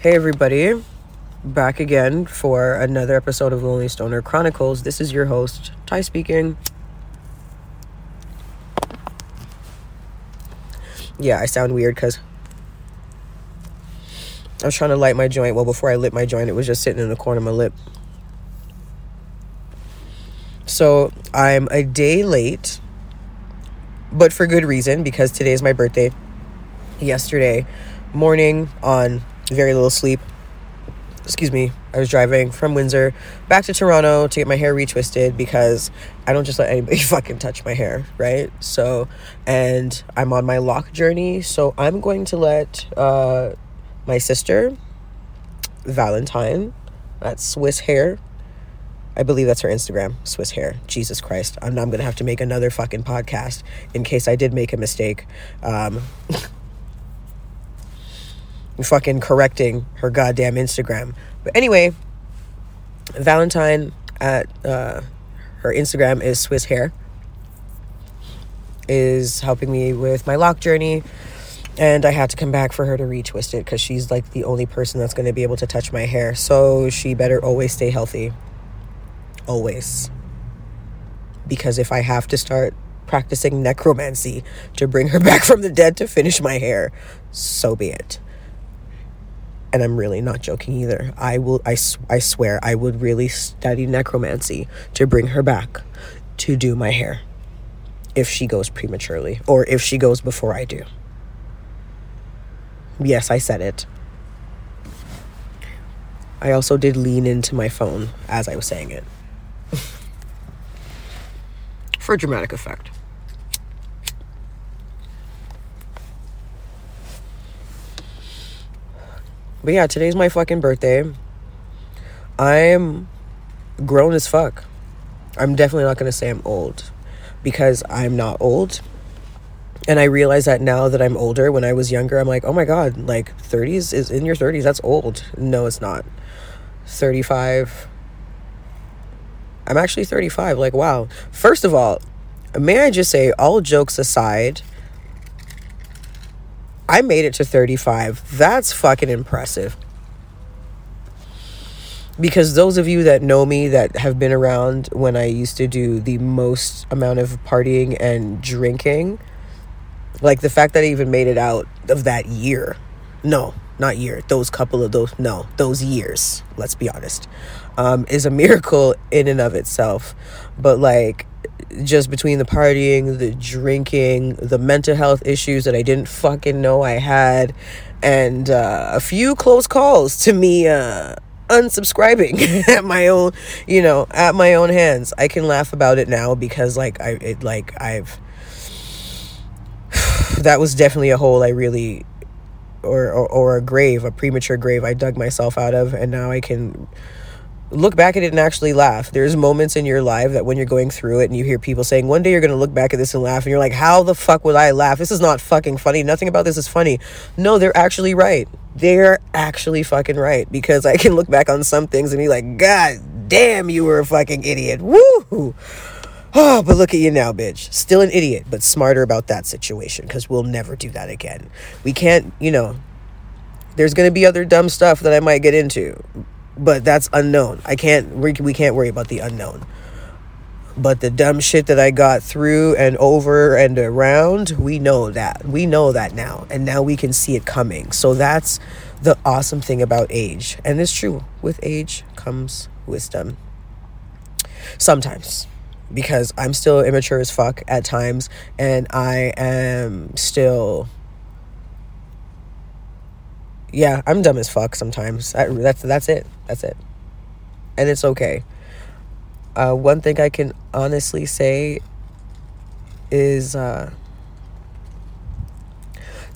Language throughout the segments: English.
Hey, everybody. Back again for another episode of Lonely Stoner Chronicles. This is your host, Ty speaking. Yeah, I sound weird because I was trying to light my joint. Well, before I lit my joint, it was just sitting in the corner of my lip. So I'm a day late, but for good reason because today is my birthday. Yesterday morning on very little sleep. Excuse me. I was driving from Windsor back to Toronto to get my hair retwisted because I don't just let anybody fucking touch my hair, right? So, and I'm on my lock journey. So I'm going to let uh, my sister, Valentine, that's Swiss Hair. I believe that's her Instagram, Swiss Hair. Jesus Christ. I'm, I'm going to have to make another fucking podcast in case I did make a mistake. Um, fucking correcting her goddamn Instagram. But anyway, Valentine at uh, her Instagram is Swiss Hair is helping me with my lock journey. And I had to come back for her to retwist it because she's like the only person that's going to be able to touch my hair. So she better always stay healthy. Always. Because if I have to start practicing necromancy to bring her back from the dead to finish my hair, so be it and I'm really not joking either. I will I, I swear I would really study necromancy to bring her back to do my hair if she goes prematurely or if she goes before I do. Yes, I said it. I also did lean into my phone as I was saying it. For dramatic effect. But yeah, today's my fucking birthday. I'm grown as fuck. I'm definitely not to say I'm old because I'm not old. And I realize that now that I'm older, when I was younger, I'm like, oh my God, like 30s is in your 30s, that's old. No, it's not. 35. I'm actually 35. Like, wow. First of all, may I just say, all jokes aside, I made it to 35. That's fucking impressive. Because those of you that know me that have been around when I used to do the most amount of partying and drinking, like the fact that I even made it out of that year. No, not year. Those couple of those, no, those years, let's be honest, um, is a miracle in and of itself. But like, just between the partying, the drinking, the mental health issues that I didn't fucking know I had, and uh, a few close calls to me uh, unsubscribing at my own, you know, at my own hands. I can laugh about it now because like I it like I've that was definitely a hole I really or, or or a grave, a premature grave I dug myself out of and now I can look back at it and actually laugh. There's moments in your life that when you're going through it and you hear people saying, one day you're going to look back at this and laugh, and you're like, how the fuck would I laugh? This is not fucking funny. Nothing about this is funny. No, they're actually right. They're actually fucking right because I can look back on some things and be like, God damn, you were a fucking idiot. Woo! Oh, but look at you now, bitch. Still an idiot, but smarter about that situation because we'll never do that again. We can't, you know, there's going to be other dumb stuff that I might get into but that's unknown. I can't we, can't worry about the unknown. But the dumb shit that I got through and over and around, we know that. We know that now. And now we can see it coming. So that's the awesome thing about age. And it's true. With age comes wisdom. Sometimes. Because I'm still immature as fuck at times. And I am still yeah, I'm dumb as fuck sometimes. I, that's that's it. That's it. And it's okay. Uh, one thing I can honestly say is uh,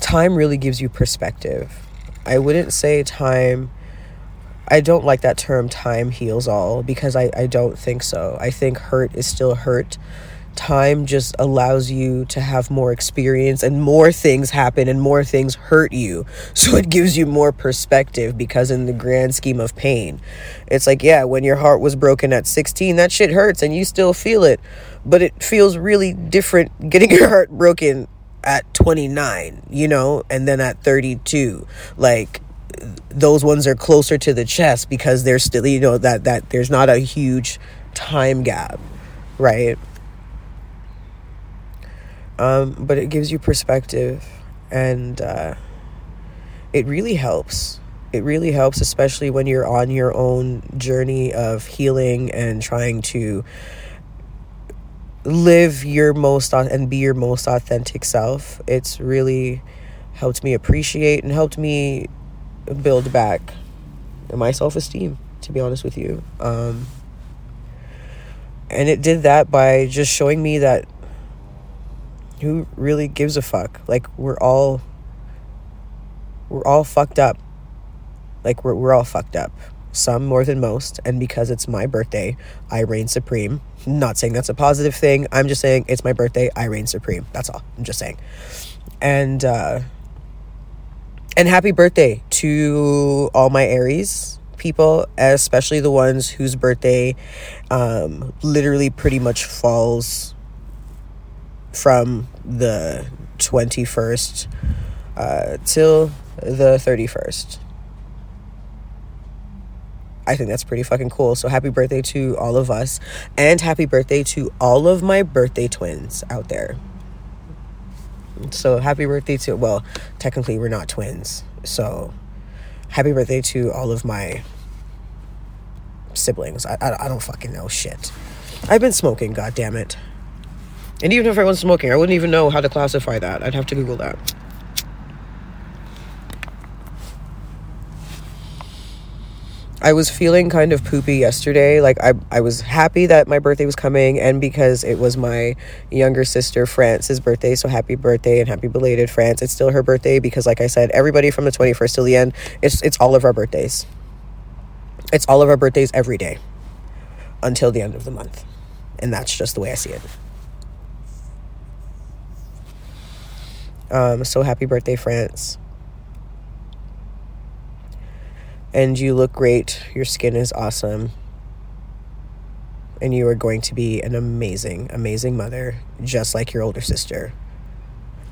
time really gives you perspective. I wouldn't say time. I don't like that term time heals all because I, I don't think so. I think hurt is still hurt time just allows you to have more experience and more things happen and more things hurt you. So it gives you more perspective because, in the grand scheme of pain, it's like, yeah, when your heart was broken at 16, that shit hurts and you still feel it. But it feels really different getting your heart broken at 29, you know, and then at 32. Like, those ones are closer to the chest because there's still you know that that there's not a huge time gap right um, but it gives you perspective and uh, it really helps it really helps especially when you're on your own journey of healing and trying to live your most and be your most authentic self it's really helped me appreciate and helped me build back my self esteem, to be honest with you. Um, and it did that by just showing me that who really gives a fuck? Like, we're all. We're all fucked up. Like, we're, we're all fucked up. Some more than most. And because it's my birthday, I reign supreme. Not saying that's a positive thing. I'm just saying it's my birthday, I reign supreme. That's all. I'm just saying. And, uh, and happy birthday to all my Aries people, especially the ones whose birthday um, literally pretty much falls from the 21st uh, till the 31st. I think that's pretty fucking cool. So happy birthday to all of us and happy birthday to all of my birthday twins out there. So happy birthday to, well, technically we're not twins. So happy birthday to all of my siblings. I, I, I don't fucking know shit. I've been smoking, god damn it. And even if I wasn't smoking, I wouldn't even know how to classify that. I'd have to Google that. I was feeling kind of poopy yesterday. Like I I was happy that my birthday was coming and because it was my younger sister France's birthday, so happy birthday and happy belated France. It's still her birthday because like I said, everybody from the 21st till the end, it's it's all of our birthdays. It's all of our birthdays every day until the end of the month. And that's just the way I see it. Um, so happy birthday, France. and you look great. Your skin is awesome. And you are going to be an amazing, amazing mother, just like your older sister.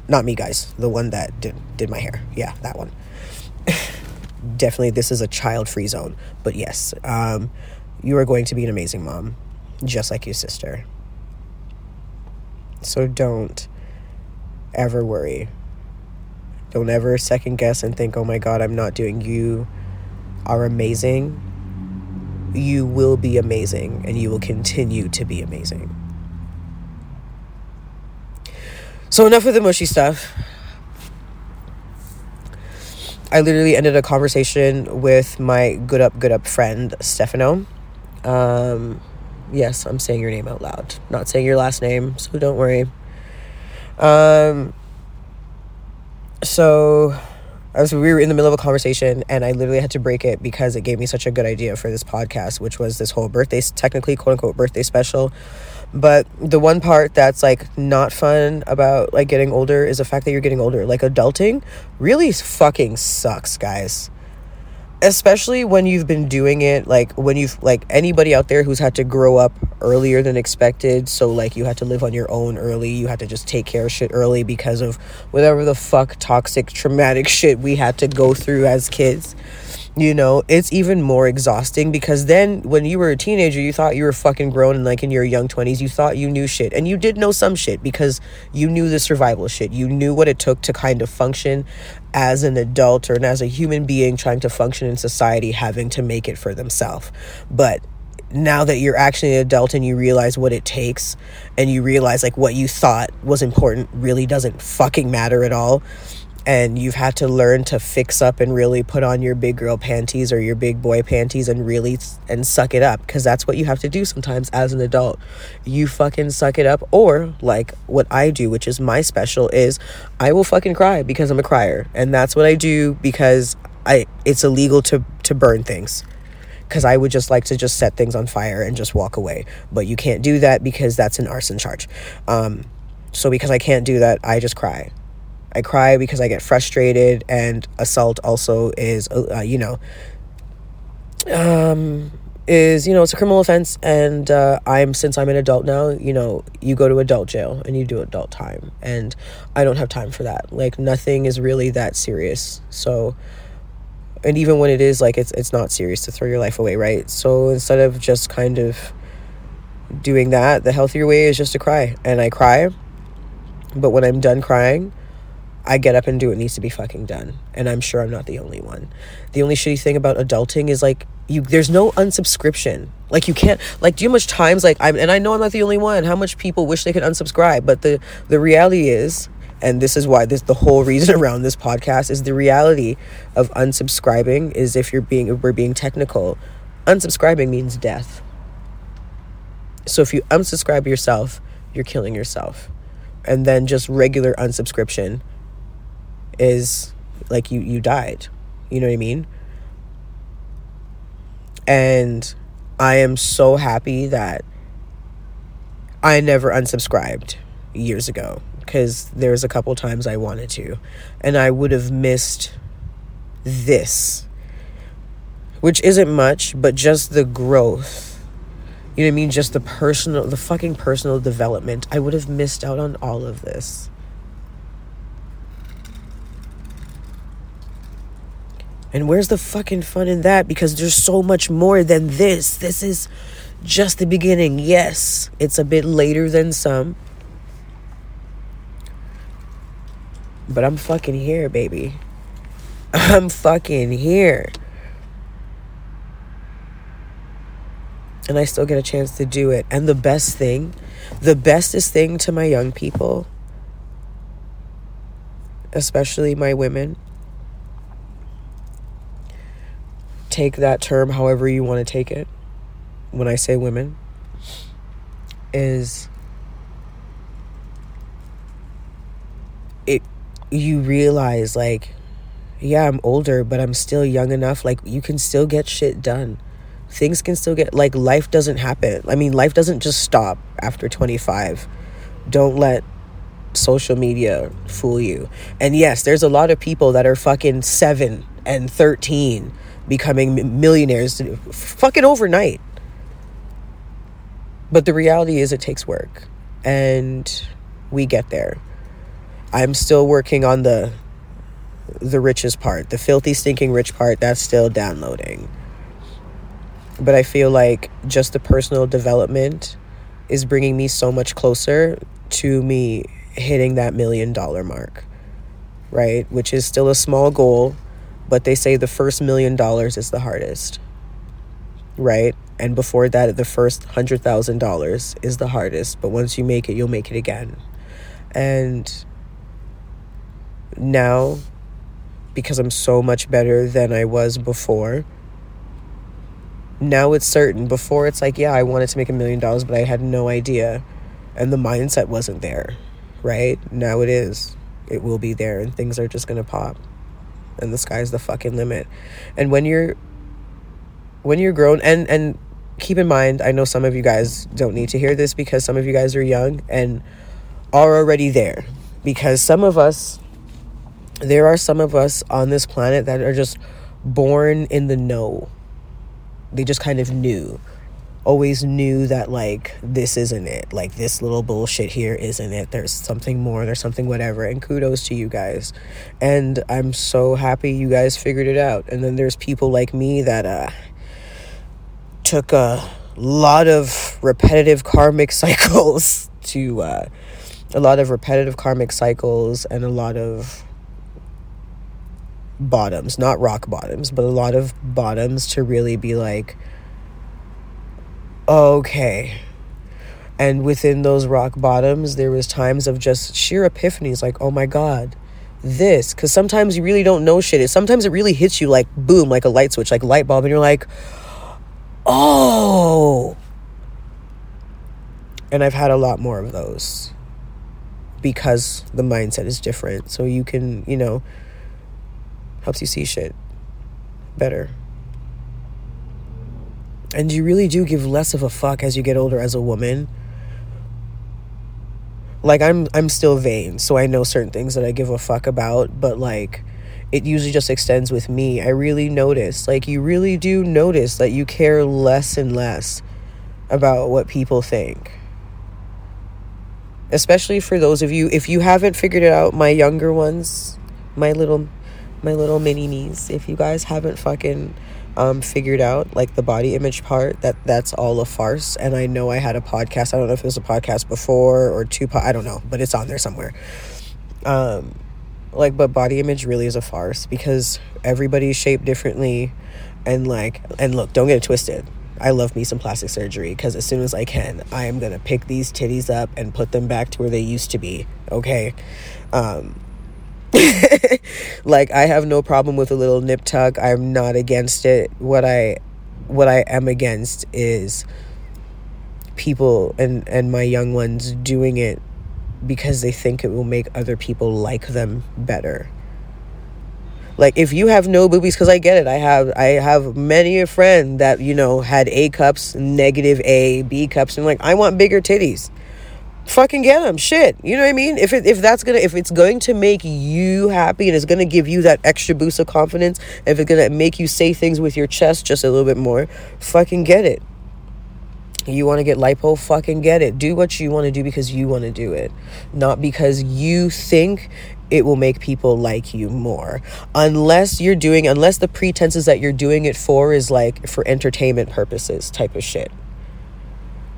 Not me, guys. The one that did, did my hair. Yeah, that one. Definitely, this is a child free zone. But yes, um, you are going to be an amazing mom, just like your sister. So don't ever worry. Don't ever second guess and think, oh my God, I'm not doing you are amazing, you will be amazing and you will continue to be amazing. So, enough of the mushy stuff. I literally ended a conversation with my good up, good up friend, Stefano. Um, yes, I'm saying your name out loud, not saying your last name, so don't worry. Um, so I was we were in the middle of a conversation and I literally had to break it because it gave me such a good idea for this podcast, which was this whole birthday technically quote unquote birthday special. But the one part that's like not fun about like getting older is the fact that you're getting older. Like adulting really fucking sucks, guys especially when you've been doing it like when you've like anybody out there who's had to grow up earlier than expected so like you had to live on your own early you had to just take care of shit early because of whatever the fuck toxic traumatic shit we had to go through as kids you know it's even more exhausting because then when you were a teenager you thought you were fucking grown and like in your young 20s you thought you knew shit. And you did know some shit because you knew the survival shit. You knew what it took to kind of function as an adult or as a human being trying to function in society having to make it for themselves. But now that you're actually an adult and you realize what it takes and you realize like what you thought was important really doesn't fucking matter at all and you've had to learn to fix up and really put on your big girl panties or your big boy panties and really and suck it up because that's what you have to do sometimes as an adult you fucking suck it up or like what i do which is my special is i will fucking cry because i'm a crier and that's what i do because i it's illegal to to burn things because I would just like to just set things on fire and just walk away. But you can't do that because that's an arson charge. Um, so because I can't do that, I just cry. I cry because I get frustrated, and assault also is, uh, you know, um, is you know it's a criminal offense, and uh, I'm since I'm an adult now, you know, you go to adult jail and you do adult time, and I don't have time for that. Like nothing is really that serious, so and even when it is like it's it's not serious to throw your life away right? So instead of just kind of doing that the healthier way is just to cry. And i cry but when i'm done crying i get up and do what needs to be fucking done and i'm sure i'm not the only one. The only shitty thing about adulting is like you there's no unsubscription. Like you can't like do you much times like i'm and i know i'm not the only one how much people wish they could unsubscribe but the the reality is and this is why this the whole reason around this podcast is the reality of unsubscribing is if you're being if we're being technical. Unsubscribing means death. So if you unsubscribe yourself you're killing yourself. And then just regular unsubscription is like you you died you know what i mean and i am so happy that i never unsubscribed years ago because there's a couple times I wanted to, and I would have missed this, which isn't much, but just the growth. You know what I mean? Just the personal, the fucking personal development. I would have missed out on all of this. And where's the fucking fun in that? Because there's so much more than this. This is just the beginning. Yes, it's a bit later than some But I'm fucking here, baby. I'm fucking here. And I still get a chance to do it. And the best thing, the bestest thing to my young people, especially my women, take that term however you want to take it. When I say women, is it you realize like yeah i'm older but i'm still young enough like you can still get shit done. Things can still get like life doesn't happen. I mean life doesn't just stop after 25 don't let social media fool you. And yes there's a lot of people that are fucking 7 and 13 becoming millionaires fucking overnight but the reality is it takes work and we get there I'm still working on the the richest part, the filthy stinking rich part that's still downloading. But I feel like just the personal development is bringing me so much closer to me hitting that million dollar mark. Right? Which is still a small goal, but they say the first million dollars is the hardest. Right? And before that, the first hundred thousand dollars is the hardest. But once you make it, you'll make it again. And now because I'm so much better than I was before. Now it's certain. Before it's like, yeah, I wanted to make a million dollars, but I had no idea. And the mindset wasn't there, right? Now it is. It will be there, and things are just going to pop. And the sky's the fucking limit. And when you're when you're grown and and keep in mind, I know some of you guys don't need to hear this because some of you guys are young and are already there. Because some of us there are some of us on this planet that are just born in the know. They just kind of knew. Always knew that, like, this isn't it. Like, this little bullshit here isn't it. There's something more. There's something whatever. And kudos to you guys. And I'm so happy you guys figured it out. And then there's people like me that, uh, took a lot of repetitive karmic cycles to, uh, a lot of repetitive karmic cycles and a lot of bottoms, not rock bottoms, but a lot of bottoms to really be like, okay. And within those rock bottoms, there was times of just sheer epiphanies, like, oh my God, this. Because sometimes you really don't know shit. Sometimes it really hits you like boom, like a light switch, like light bulb, and you're like, oh. And I've had a lot more of those because the mindset is different. So you can, you know, helps you see shit better. And you really do give less of a fuck as you get older as a woman. Like I'm I'm still vain, so I know certain things that I give a fuck about, but like it usually just extends with me. I really notice, like you really do notice that you care less and less about what people think. Especially for those of you if you haven't figured it out, my younger ones, my little my little mini me's. If you guys haven't fucking um, figured out like the body image part that that's all a farce. And i know i had a podcast. I don't know if it was a podcast before or two po- i don't know but it's on there somewhere. Um like but body image really is a farce because everybody's shaped differently. And like and look don't get it twisted. I love me some plastic surgery because as soon as i can i am gonna pick these titties up and put them back to where they used to be. Okay? Um like I have no problem with a little nip tuck. I'm not against it. What I what I am against is people and and my young ones doing it because they think it will make other people like them better. Like if you have no boobies cuz I get it. I have I have many a friend that you know had A cups, negative A, B cups and like I want bigger titties fucking get them shit. You know what i mean? If it, if that's gonna if it's going to make you happy and it's gonna give you that extra boost of confidence if it's gonna make you say things with your chest just a little bit more fucking get it. You want to get lipo fucking get it. Do what you want to do because you want to do it not because you think it will make people like you more. Unless you're doing unless the pretenses that you're doing it for is like for entertainment purposes type of shit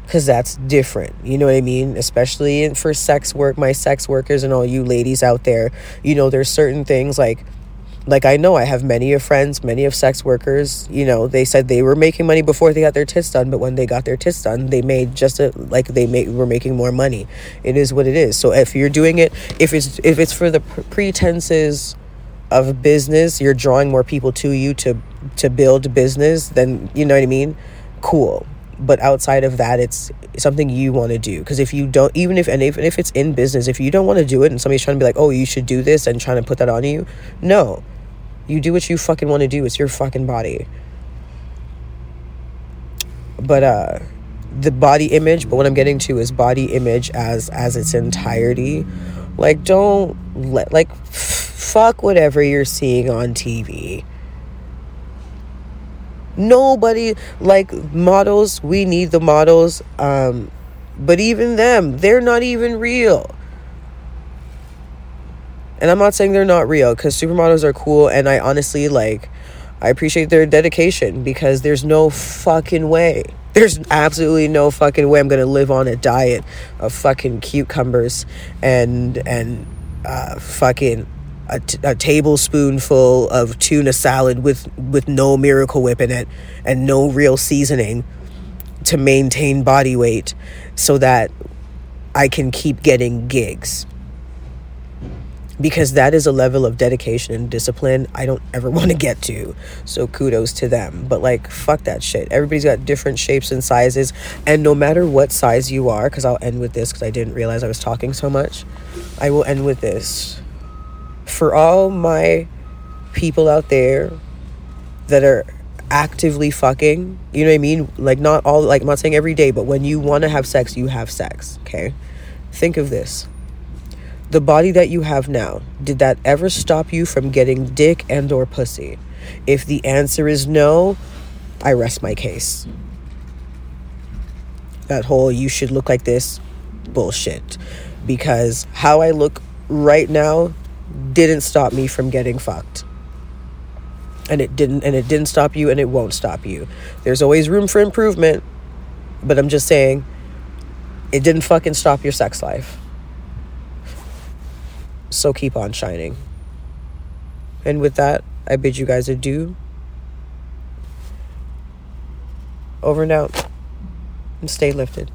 because that's different. You know what I mean? Especially for sex work, my sex workers and all you ladies out there, you know, there's certain things like, like I know I have many of friends, many of sex workers, you know, they said they were making money before they got their tits done, but when they got their tits done, they made just a, like they made, were making more money. It is what it is. So if you're doing it, if it's, if it's for the pretenses of business, you're drawing more people to you to, to build business, then, you know what I mean? Cool but outside of that it's something you want to do. Because if you don't even if and even if it's in business if you don't want to do it and somebody's trying to be like oh you should do this and trying to put that on you no. You do what you fucking want to do. It's your fucking body. But uh the body image but what i'm getting to is body image as as its entirety. Like don't let like f- fuck whatever you're seeing on tv nobody like models. We need the models um but even them they're not even real. And i'm not saying they're not real because supermodels are cool and i honestly like i appreciate their dedication because there's no fucking way there's absolutely no fucking way i'm gonna live on a diet of fucking cucumbers and and uh fucking a, t- a tablespoonful of tuna salad with with no miracle whip in it and no real seasoning to maintain body weight so that I can keep getting gigs because that is a level of dedication and discipline I don't ever want to get to. So kudos to them. But like fuck that shit. Everybody's got different shapes and sizes and no matter what size you are cuz I'll end with this cuz I didn't realize I was talking so much. I will end with this for all my people out there that are actively fucking, you know what I mean? Like, not all, like, I'm not saying every day, but when you want to have sex, you have sex, okay? Think of this. The body that you have now, did that ever stop you from getting dick and or pussy? If the answer is no, I rest my case. That whole you should look like this bullshit. Because how I look right now didn't stop me from getting fucked. And it didn't and it didn't stop you and it won't stop you. There's always room for improvement but i'm just saying it didn't fucking stop your sex life. So keep on shining. And with that i bid you guys adieu. Over and out. And stay lifted